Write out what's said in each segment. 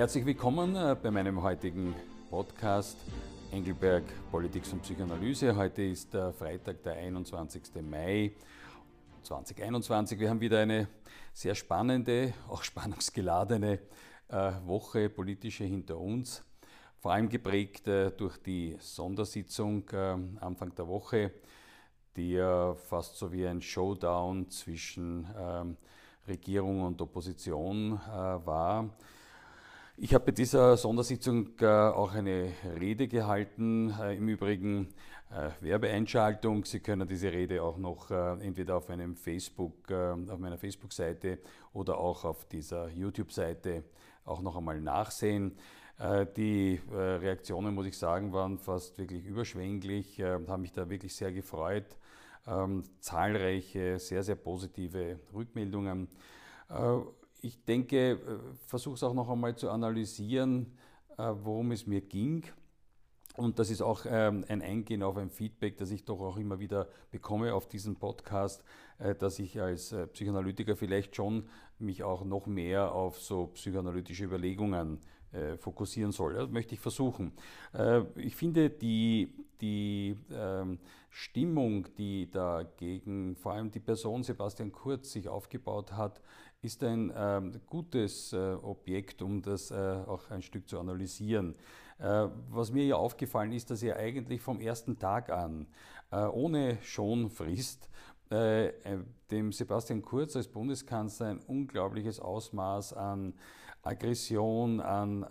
Herzlich willkommen äh, bei meinem heutigen Podcast Engelberg Politik und Psychoanalyse. Heute ist der Freitag, der 21. Mai 2021. Wir haben wieder eine sehr spannende, auch spannungsgeladene äh, Woche politische hinter uns. Vor allem geprägt äh, durch die Sondersitzung Anfang der Woche, die fast so wie ein Showdown zwischen ähm, Regierung und Opposition war. Ich habe bei dieser Sondersitzung äh, auch eine Rede gehalten. Äh, Im Übrigen äh, Werbeeinschaltung. Sie können diese Rede auch noch entweder auf einem Facebook, auf meiner Facebook-Seite oder auch auf dieser YouTube-Seite auch noch einmal nachsehen. Die Reaktionen, muss ich sagen, waren fast wirklich überschwänglich, haben mich da wirklich sehr gefreut. Ähm, zahlreiche, sehr, sehr positive Rückmeldungen ich denke, äh, versuche es auch noch einmal zu analysieren, äh, worum es mir ging. Und das ist auch ähm, ein Eingehen auf ein Feedback, das ich doch auch immer wieder bekomme auf diesem Podcast, äh, dass ich als Psychoanalytiker vielleicht schon mich auch noch mehr auf so psychoanalytische Überlegungen fokussieren soll. Das möchte ich versuchen. ich finde die, die ähm, Stimmung, die da gegen vor allem die Person Sebastian Kurz sich aufgebaut hat, ist ein ähm, gutes äh, Objekt, um das äh, auch ein Stück zu analysieren. Äh, was mir ja aufgefallen ist, dass er eigentlich vom ersten Tag an äh, ohne Schonfrist äh, äh, dem Sebastian Kurz als Bundeskanzler ein unglaubliches Ausmaß an Aggression, an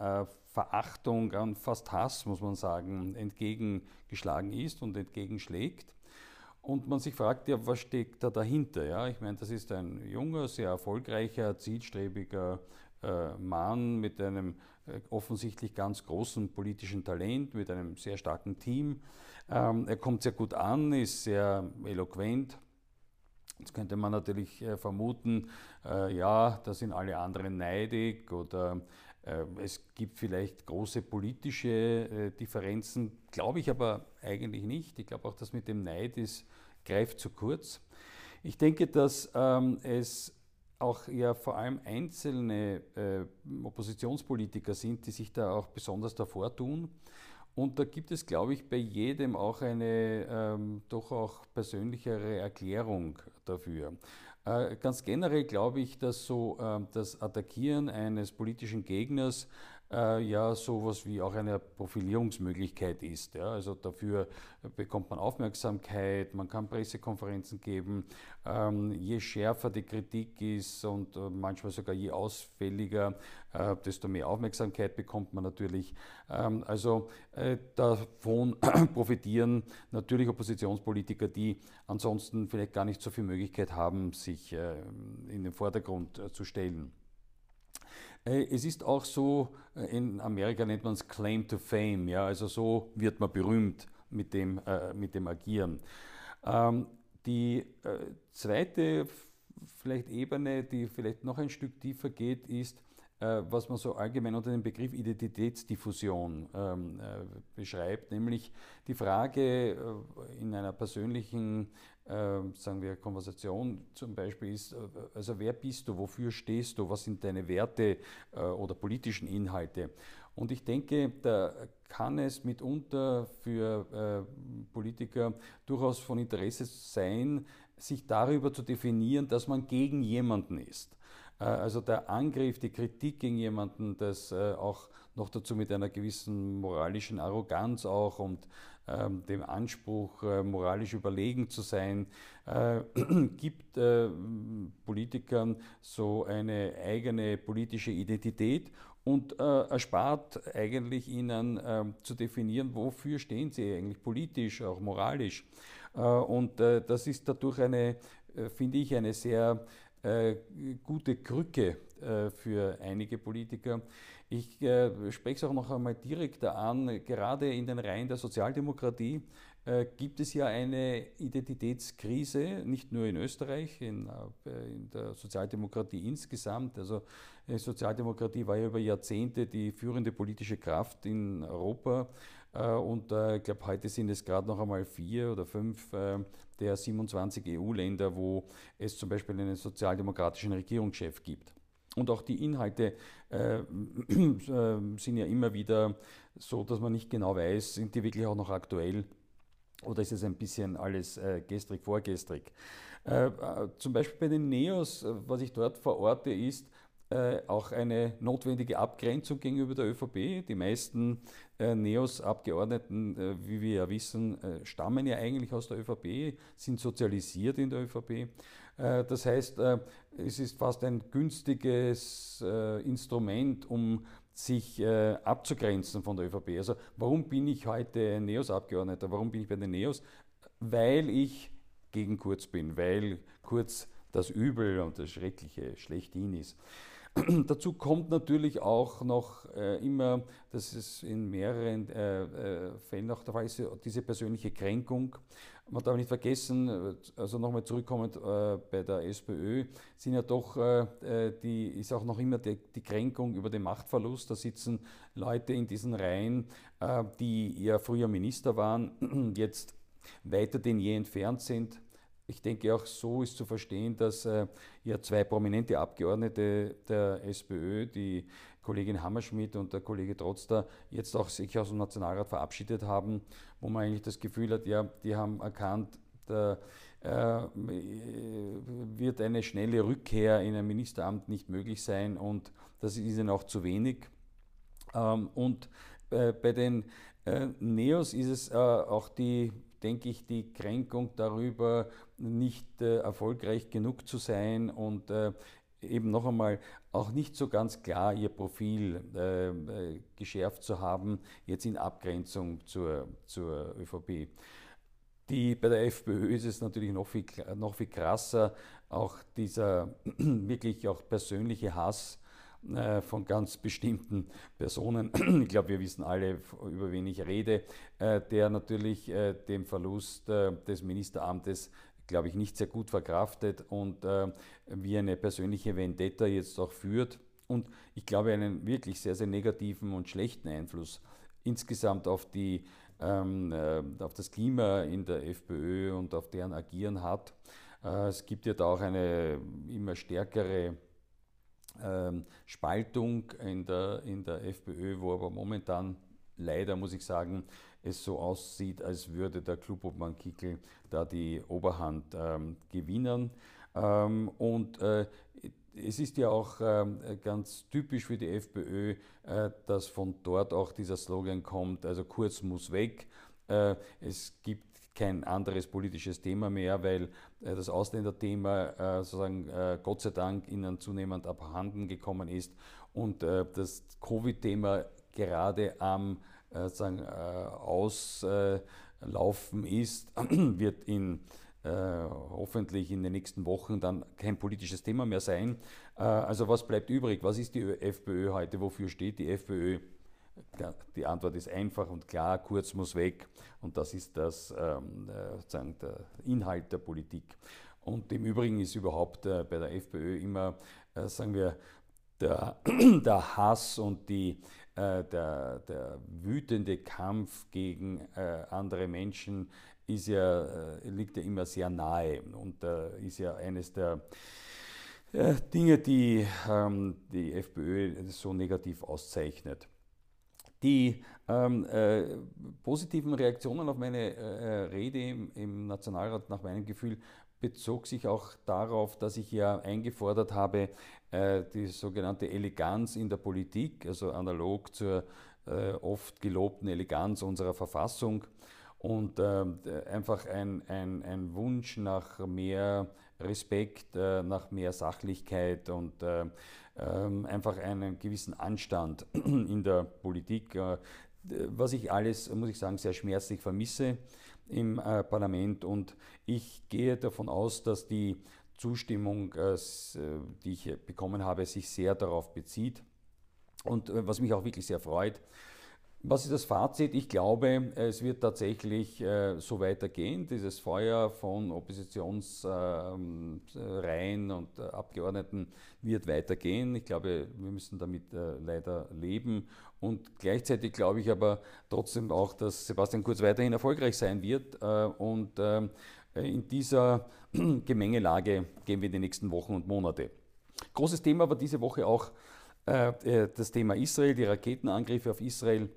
Verachtung, an fast Hass, muss man sagen, entgegengeschlagen ist und entgegenschlägt und man sich fragt, ja, was steckt da dahinter? Ja? Ich meine, das ist ein junger, sehr erfolgreicher, zielstrebiger äh, Mann mit einem äh, offensichtlich ganz großen politischen Talent, mit einem sehr starken Team. Ähm, er kommt sehr gut an, ist sehr eloquent. Jetzt könnte man natürlich äh, vermuten, äh, ja, da sind alle anderen neidig oder äh, es gibt vielleicht große politische äh, Differenzen, glaube ich aber eigentlich nicht. Ich glaube auch, dass mit dem Neid ist, greift zu kurz. Ich denke, dass ähm, es auch ja vor allem einzelne äh, Oppositionspolitiker sind, die sich da auch besonders davor tun. Und da gibt es, glaube ich, bei jedem auch eine ähm, doch auch persönlichere Erklärung dafür. Äh, ganz generell glaube ich, dass so äh, das Attackieren eines politischen Gegners äh, ja sowas wie auch eine Profilierungsmöglichkeit ist. Ja. Also dafür bekommt man Aufmerksamkeit, man kann Pressekonferenzen geben. Ähm, je schärfer die Kritik ist und äh, manchmal sogar je ausfälliger, äh, desto mehr Aufmerksamkeit bekommt man natürlich. Ähm, also äh, davon profitieren natürlich Oppositionspolitiker, die ansonsten vielleicht gar nicht so viel Möglichkeit haben, sich äh, in den Vordergrund zu stellen. Es ist auch so, äh, in Amerika nennt man es Claim to Fame, ja, also so wird man berühmt mit dem, äh, mit dem Agieren. Ähm, die äh, zweite vielleicht Ebene, die vielleicht noch ein Stück tiefer geht, ist, äh, was man so allgemein unter dem Begriff Identitätsdiffusion ähm, äh, beschreibt, nämlich die Frage in einer persönlichen äh, sagen wir, Konversation zum Beispiel ist, äh, also wer bist du, wofür stehst du, was sind deine Werte äh, oder politischen Inhalte. Und ich denke, da kann es mitunter für äh, Politiker durchaus von Interesse sein, sich darüber zu definieren, dass man gegen jemanden ist. Äh, also der Angriff, die Kritik gegen jemanden, das äh, auch noch dazu mit einer gewissen moralischen Arroganz auch und ähm, dem Anspruch, äh, moralisch überlegen zu sein, gibt Politikern so eine eigene politische Identität und erspart eigentlich ihnen ähm, zu definieren, wofür stehen sie eigentlich politisch, auch moralisch. Und das ist dadurch eine, finde ich, eine sehr gute Krücke für einige Politiker. Ich äh, spreche es auch noch einmal direkt an. Gerade in den Reihen der Sozialdemokratie äh, gibt es ja eine Identitätskrise, nicht nur in Österreich, in, äh, in der Sozialdemokratie insgesamt. Also die Sozialdemokratie war ja über Jahrzehnte die führende politische Kraft in Europa. Äh, und äh, ich glaube, heute sind es gerade noch einmal vier oder fünf äh, der 27 EU-Länder, wo es zum Beispiel einen sozialdemokratischen Regierungschef gibt. Und auch die Inhalte äh, sind ja immer wieder so, dass man nicht genau weiß, sind die wirklich auch noch aktuell oder ist es ein bisschen alles äh, gestrig, vorgestrig. Äh, äh zum Beispiel bei den Neos, äh, was ich dort verorte, ist, äh, auch eine notwendige Abgrenzung gegenüber der ÖVP. Die meisten äh, Neos-Abgeordneten, wie wir ja wissen, stammen ja eigentlich aus der ÖVP, sind sozialisiert in der ÖVP. Das heißt, es ist fast ein günstiges Instrument, um sich abzugrenzen von der ÖVP. Also warum bin ich heute Neos-Abgeordneter? Warum bin ich bei den Neos? Weil ich gegen Kurz bin, weil Kurz das Übel und das Schreckliche schlechthin ist. Dazu kommt natürlich auch noch äh, immer, dass es in mehreren äh, äh, Fällen auch der Fall ist, diese persönliche Kränkung. Man darf nicht vergessen, also nochmal zurückkommend äh, bei der SPÖ, sind ja doch, äh, äh, die ist auch noch immer die, die, Kränkung über den Machtverlust. Da sitzen Leute in diesen Reihen, die ja früher Minister waren, jetzt weiter denn je entfernt sind ich denke, auch so ist zu verstehen, dass äh, ja zwei prominente Abgeordnete der SPÖ, die Kollegin Hammerschmidt und der Kollege Trotzter, jetzt auch sich aus dem Nationalrat verabschiedet haben, wo man eigentlich das Gefühl hat, ja, die haben erkannt, da äh, wird eine schnelle Rückkehr in ein Ministeramt nicht möglich sein und das ist ihnen auch zu wenig. Ähm, und äh, bei den äh, Neos ist es äh, auch die denke ich, die Kränkung darüber, nicht äh, erfolgreich genug zu sein und äh, eben noch einmal auch nicht so ganz klar ihr Profil äh, äh geschärft zu haben, jetzt in Abgrenzung zur, zur ÖVP. Die, bei der FPÖ ist es natürlich noch viel, noch viel krasser, auch dieser wirklich auch persönliche Hass von ganz bestimmten Personen. Ich glaube, wir wissen alle, über wen ich rede, äh, der natürlich äh, den Verlust des Ministeramtes glaube ich, nicht sehr gut verkraftet und wie eine persönliche Vendetta jetzt auch führt und ich glaube einen wirklich sehr, sehr negativen und schlechten Einfluss insgesamt auf, die, ähm, auf das Klima in der FPÖ und auf deren Agieren hat. es gibt ja da auch eine immer stärkere ähm, Spaltung in der, in der FPÖ, wo aber momentan leider, muss ich sagen, es so aussieht, als würde der Klubobmann Kickel da die Oberhand ähm, gewinnen. Ähm, und äh, es ist ja auch ähm, ganz typisch für die FPÖ, äh, dass von dort auch dieser Slogan kommt, also Kurz muss weg. Äh, es gibt kein anderes politisches Thema mehr, weil äh, das Ausländerthema äh, sozusagen äh, Gott sei Dank ihnen zunehmend abhanden gekommen ist und das Covid-Thema gerade am sozusagen, Auslaufen ist, wird in hoffentlich in den nächsten Wochen dann kein politisches Thema mehr sein. also was bleibt übrig? Was ist die FPÖ heute? Wofür steht die FPÖ? Die Antwort ist einfach und klar, Kurz muss weg und das ist das, ähm, äh, sozusagen der Inhalt der Politik. Und im Übrigen ist überhaupt äh, bei der FPÖ immer, äh, sagen wir, der, der Hass und die, der, der wütende Kampf gegen andere Menschen ist ja, liegt ja immer sehr nahe und ist ja eines der Dinge, die ähm, die FPÖ so negativ auszeichnet. Die ähm, äh, positiven Reaktionen auf meine äh, Rede im, im, Nationalrat nach meinem Gefühl bezog sich auch darauf, dass ich ja eingefordert habe, äh, die sogenannte Eleganz in der Politik, also analog zur äh, oft gelobten Eleganz unserer Verfassung. Und ähm, einfach ein, ein, ein, Wunsch nach mehr Respekt, äh, nach mehr Sachlichkeit und äh, ähm, einfach einen gewissen Anstand in der Politik, äh, was ich alles, muss ich sagen, sehr schmerzlich vermisse im Parlament. Und ich gehe davon aus, dass die Zustimmung, die ich bekommen habe, sich sehr darauf bezieht. Und was mich auch wirklich sehr freut, was ist das Fazit? Ich glaube, es wird tatsächlich äh, so weitergehen. Dieses Feuer von Oppositionsreihen äh, und äh, Abgeordneten wird weitergehen. Ich glaube, wir müssen damit äh, leider leben. Und gleichzeitig glaube ich aber trotzdem auch, dass Sebastian Kurz weiterhin erfolgreich sein wird. Äh, und ähm, in dieser Gemengelage gehen wir in die nächsten Wochen und Monate. Großes Thema war diese Woche auch äh, das Thema Israel, die Raketenangriffe auf Israel.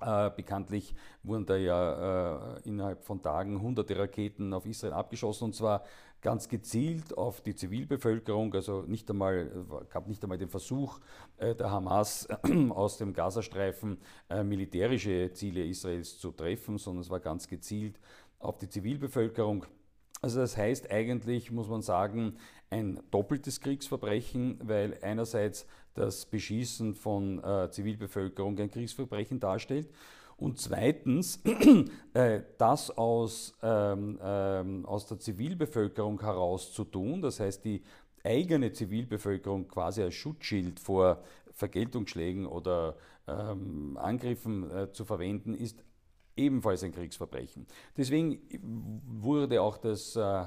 Äh, bekanntlich wurden da ja äh, innerhalb von Tagen hunderte Raketen auf Israel abgeschossen und zwar ganz gezielt auf die Zivilbevölkerung. Also nicht einmal, gab nicht einmal den Versuch äh, der Hamas aus dem Gazastreifen äh, militärische Ziele Israels zu treffen, sondern es war ganz gezielt auf die Zivilbevölkerung. Also das heißt eigentlich, muss man sagen, ein doppeltes Kriegsverbrechen, weil einerseits das Beschießen von äh, Zivilbevölkerung ein Kriegsverbrechen darstellt und zweitens, äh, das aus, ähm, ähm, aus der Zivilbevölkerung heraus zu tun, das heißt die eigene Zivilbevölkerung quasi als Schutzschild vor Vergeltungsschlägen oder ähm, Angriffen äh, zu verwenden, ist ebenfalls ein Kriegsverbrechen. Deswegen wurde auch das äh,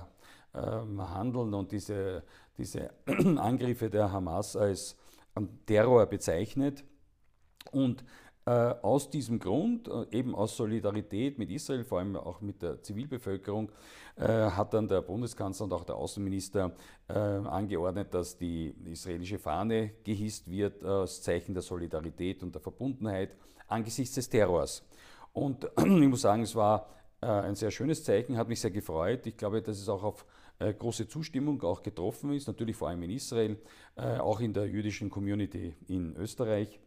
ähm, Handeln und diese, diese Angriffe der Hamas als ähm, Terror bezeichnet. Und äh, aus diesem Grund, äh, eben aus Solidarität mit Israel, vor allem auch mit der Zivilbevölkerung, hat dann der Bundeskanzler und auch der Außenminister angeordnet, dass die israelische Fahne gehisst wird als Zeichen der Solidarität und der Verbundenheit angesichts des Terrors. Und ich muss sagen, es war äh, ein sehr schönes Zeichen, hat mich sehr gefreut. Ich glaube, dass es auch auf äh, große Zustimmung auch getroffen ist, natürlich vor allem in Israel, äh, auch in der jüdischen Community in Österreich.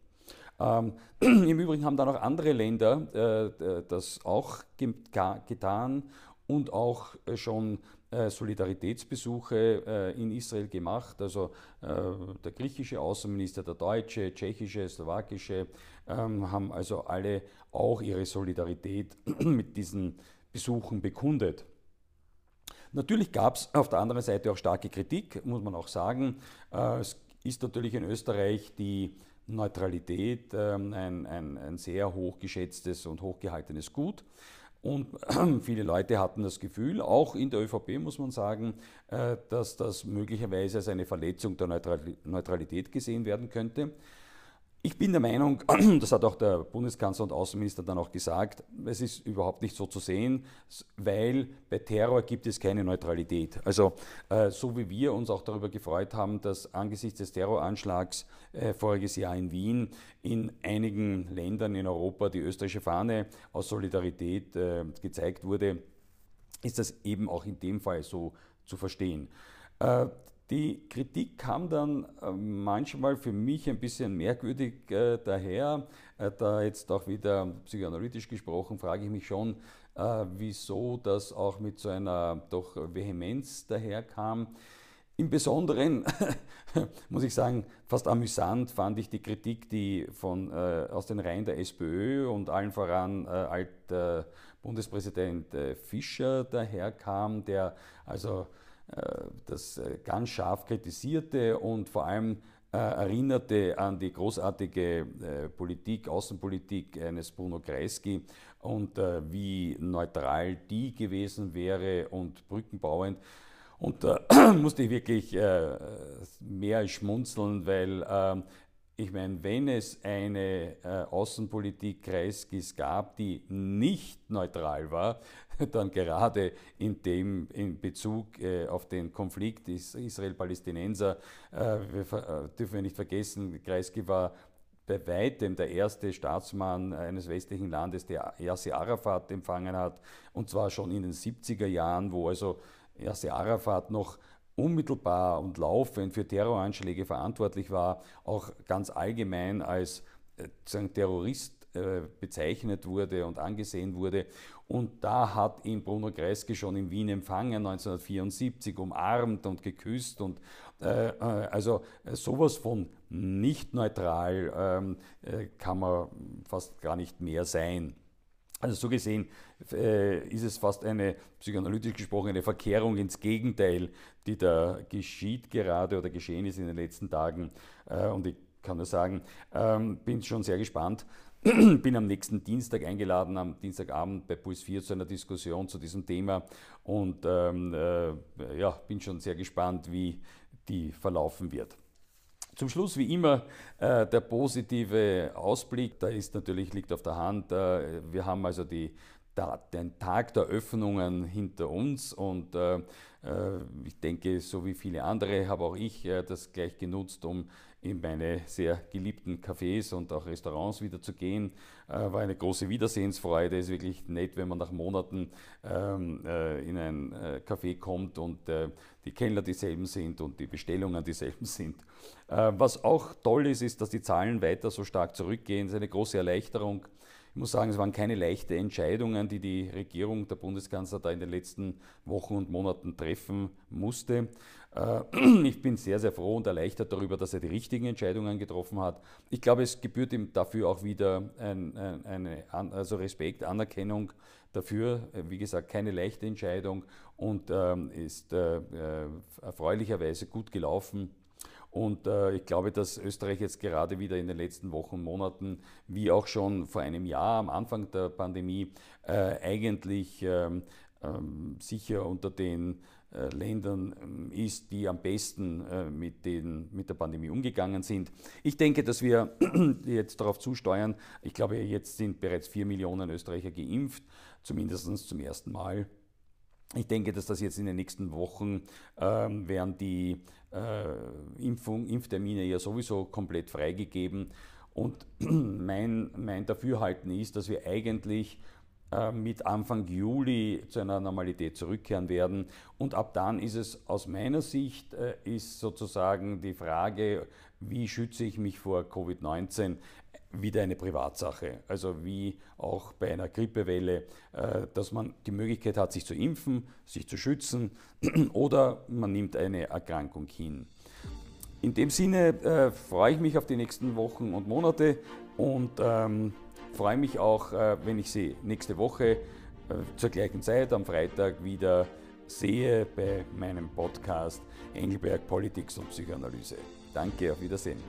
Ähm, Im Übrigen haben dann auch andere Länder das auch getan und auch schon Solidaritätsbesuche in Israel gemacht. Also der griechische Außenminister, der deutsche, tschechische, slowakische ähm, haben also alle auch ihre Solidarität mit diesen Besuchen bekundet. Natürlich gab es auf der anderen Seite auch starke Kritik, muss man auch sagen. Äh, es ist natürlich in Österreich die Neutralität ähm, ein, ein, ein sehr hochgeschätztes und hochgehaltenes Gut. Und viele Leute hatten das Gefühl, auch in der ÖVP muss man sagen, äh, dass das möglicherweise als eine Verletzung der Neutralität gesehen werden könnte. Ich bin der Meinung, das hat auch der Bundeskanzler und Außenminister dann auch gesagt, es ist überhaupt nicht so zu sehen, weil bei Terror gibt es keine Neutralität. Also äh, so wie wir uns auch darüber gefreut haben, dass angesichts des Terroranschlags äh, voriges Jahr in Wien in einigen Ländern in Europa die österreichische Fahne aus Solidarität äh, gezeigt wurde, ist das eben auch in dem Fall so zu verstehen. Die Kritik kam dann äh, manchmal für mich ein bisschen merkwürdig äh, daher. Äh, da jetzt auch wieder psychoanalytisch gesprochen, frage ich mich schon, äh, wieso das auch mit so einer doch Vehemenz daherkam. Im Besonderen, muss ich sagen, fast amüsant fand ich die Kritik, die von, äh, aus den Reihen der SPÖ und allen voran äh, alt Bundespräsident Fischer daherkam, der also das äh, ganz scharf kritisierte und vor allem äh, erinnerte an die großartige Politik, Außenpolitik eines Bruno Kreisky und wie neutral die gewesen wäre und brückenbauend. Und da musste ich wirklich mehr als schmunzeln, weil ähm, ich meine, wenn es eine äh, Außenpolitik Kreiskis gab, die nicht neutral war, dann gerade in dem in Bezug äh, auf den Konflikt Israel-Palästinenser, äh, wir, äh, dürfen wir nicht vergessen, Kreisky war bei weitem der erste Staatsmann eines westlichen Landes, der Yasser Arafat empfangen hat, und zwar schon in den 70er Jahren, wo also Yasser Arafat noch unmittelbar und laufend für Terroranschläge verantwortlich war, auch ganz allgemein als äh, Terrorist äh, bezeichnet wurde und angesehen wurde. Und da hat ihn Bruno Kreisky schon in Wien empfangen, 1974, umarmt und geküsst. Und äh, äh also äh, sowas von nicht neutral ähm, äh, kann man fast gar nicht mehr sein. Also so gesehen äh, ist es fast eine, psychoanalytisch gesprochen, eine Verkehrung ins Gegenteil, die da geschieht gerade oder geschehen ist in den letzten Tagen. Äh, und ich kann nur sagen, ähm, bin schon sehr gespannt. bin am nächsten Dienstag eingeladen, am Dienstagabend bei Puls 4 zu einer Diskussion zu diesem Thema und ähm, äh, ja, bin schon sehr gespannt, wie die verlaufen wird. Zum Schluss wie immer äh, der positive Ausblick. Da ist natürlich liegt auf der Hand. Äh, wir haben also die den Tag der Öffnungen hinter uns und äh, ich denke, so wie viele andere habe auch ich das gleich genutzt, um in meine sehr geliebten Cafés und auch Restaurants wieder zu gehen. Äh, war eine große Wiedersehensfreude. Es ist wirklich nett, wenn man nach Monaten ähm, in ein Café kommt und die Kellner dieselben sind und die Bestellungen dieselben sind. was auch toll ist, ist, dass die Zahlen weiter so stark zurückgehen. Das ist eine große Erleichterung. Ich muss sagen, es waren keine leichten Entscheidungen, die die Regierung, der Bundeskanzler da in den letzten Wochen und Monaten treffen musste. Äh, ich bin sehr, sehr froh und erleichtert darüber, dass er die richtigen Entscheidungen getroffen hat. Ich glaube, es gebührt ihm dafür auch wieder ein, ein, eine also Respekt, Anerkennung dafür. Wie gesagt, keine leichte Entscheidung und ähm, ist äh, äh erfreulicherweise gut gelaufen. Und äh, ich glaube, dass Österreich jetzt gerade wieder in den letzten Wochen Monaten, wie auch schon vor einem Jahr am Anfang der Pandemie, äh, eigentlich ähm, ähm, sicher unter den äh, Ländern ähm, ist, die am besten äh, mit, den, mit der Pandemie umgegangen sind. Ich denke, dass wir jetzt darauf zusteuern. Ich glaube, jetzt sind bereits vier Millionen Österreicher geimpft, zumindest zum ersten Mal. Ich denke, dass das jetzt in den nächsten Wochen ähm, werden die äh, Impfung, Impftermine ja sowieso komplett freigegeben. Und mein, mein Dafürhalten ist, dass wir eigentlich äh, mit Anfang Juli zu einer Normalität zurückkehren werden. Und ab dann ist es aus meiner Sicht, äh, ist sozusagen die Frage, wie schütze ich mich vor Covid-19, wieder eine Privatsache. Also wie auch bei einer Grippewelle, äh, dass man die Möglichkeit hat, sich zu impfen, sich zu schützen oder man nimmt eine Erkrankung hin. In dem Sinne äh, freue ich mich auf die nächsten Wochen und Monate und ähm, freue mich auch, äh, wenn ich Sie nächste Woche zur gleichen Zeit am Freitag wieder sehe bei meinem Podcast Engelberg Politics und Psychoanalyse. Danke, auf Wiedersehen.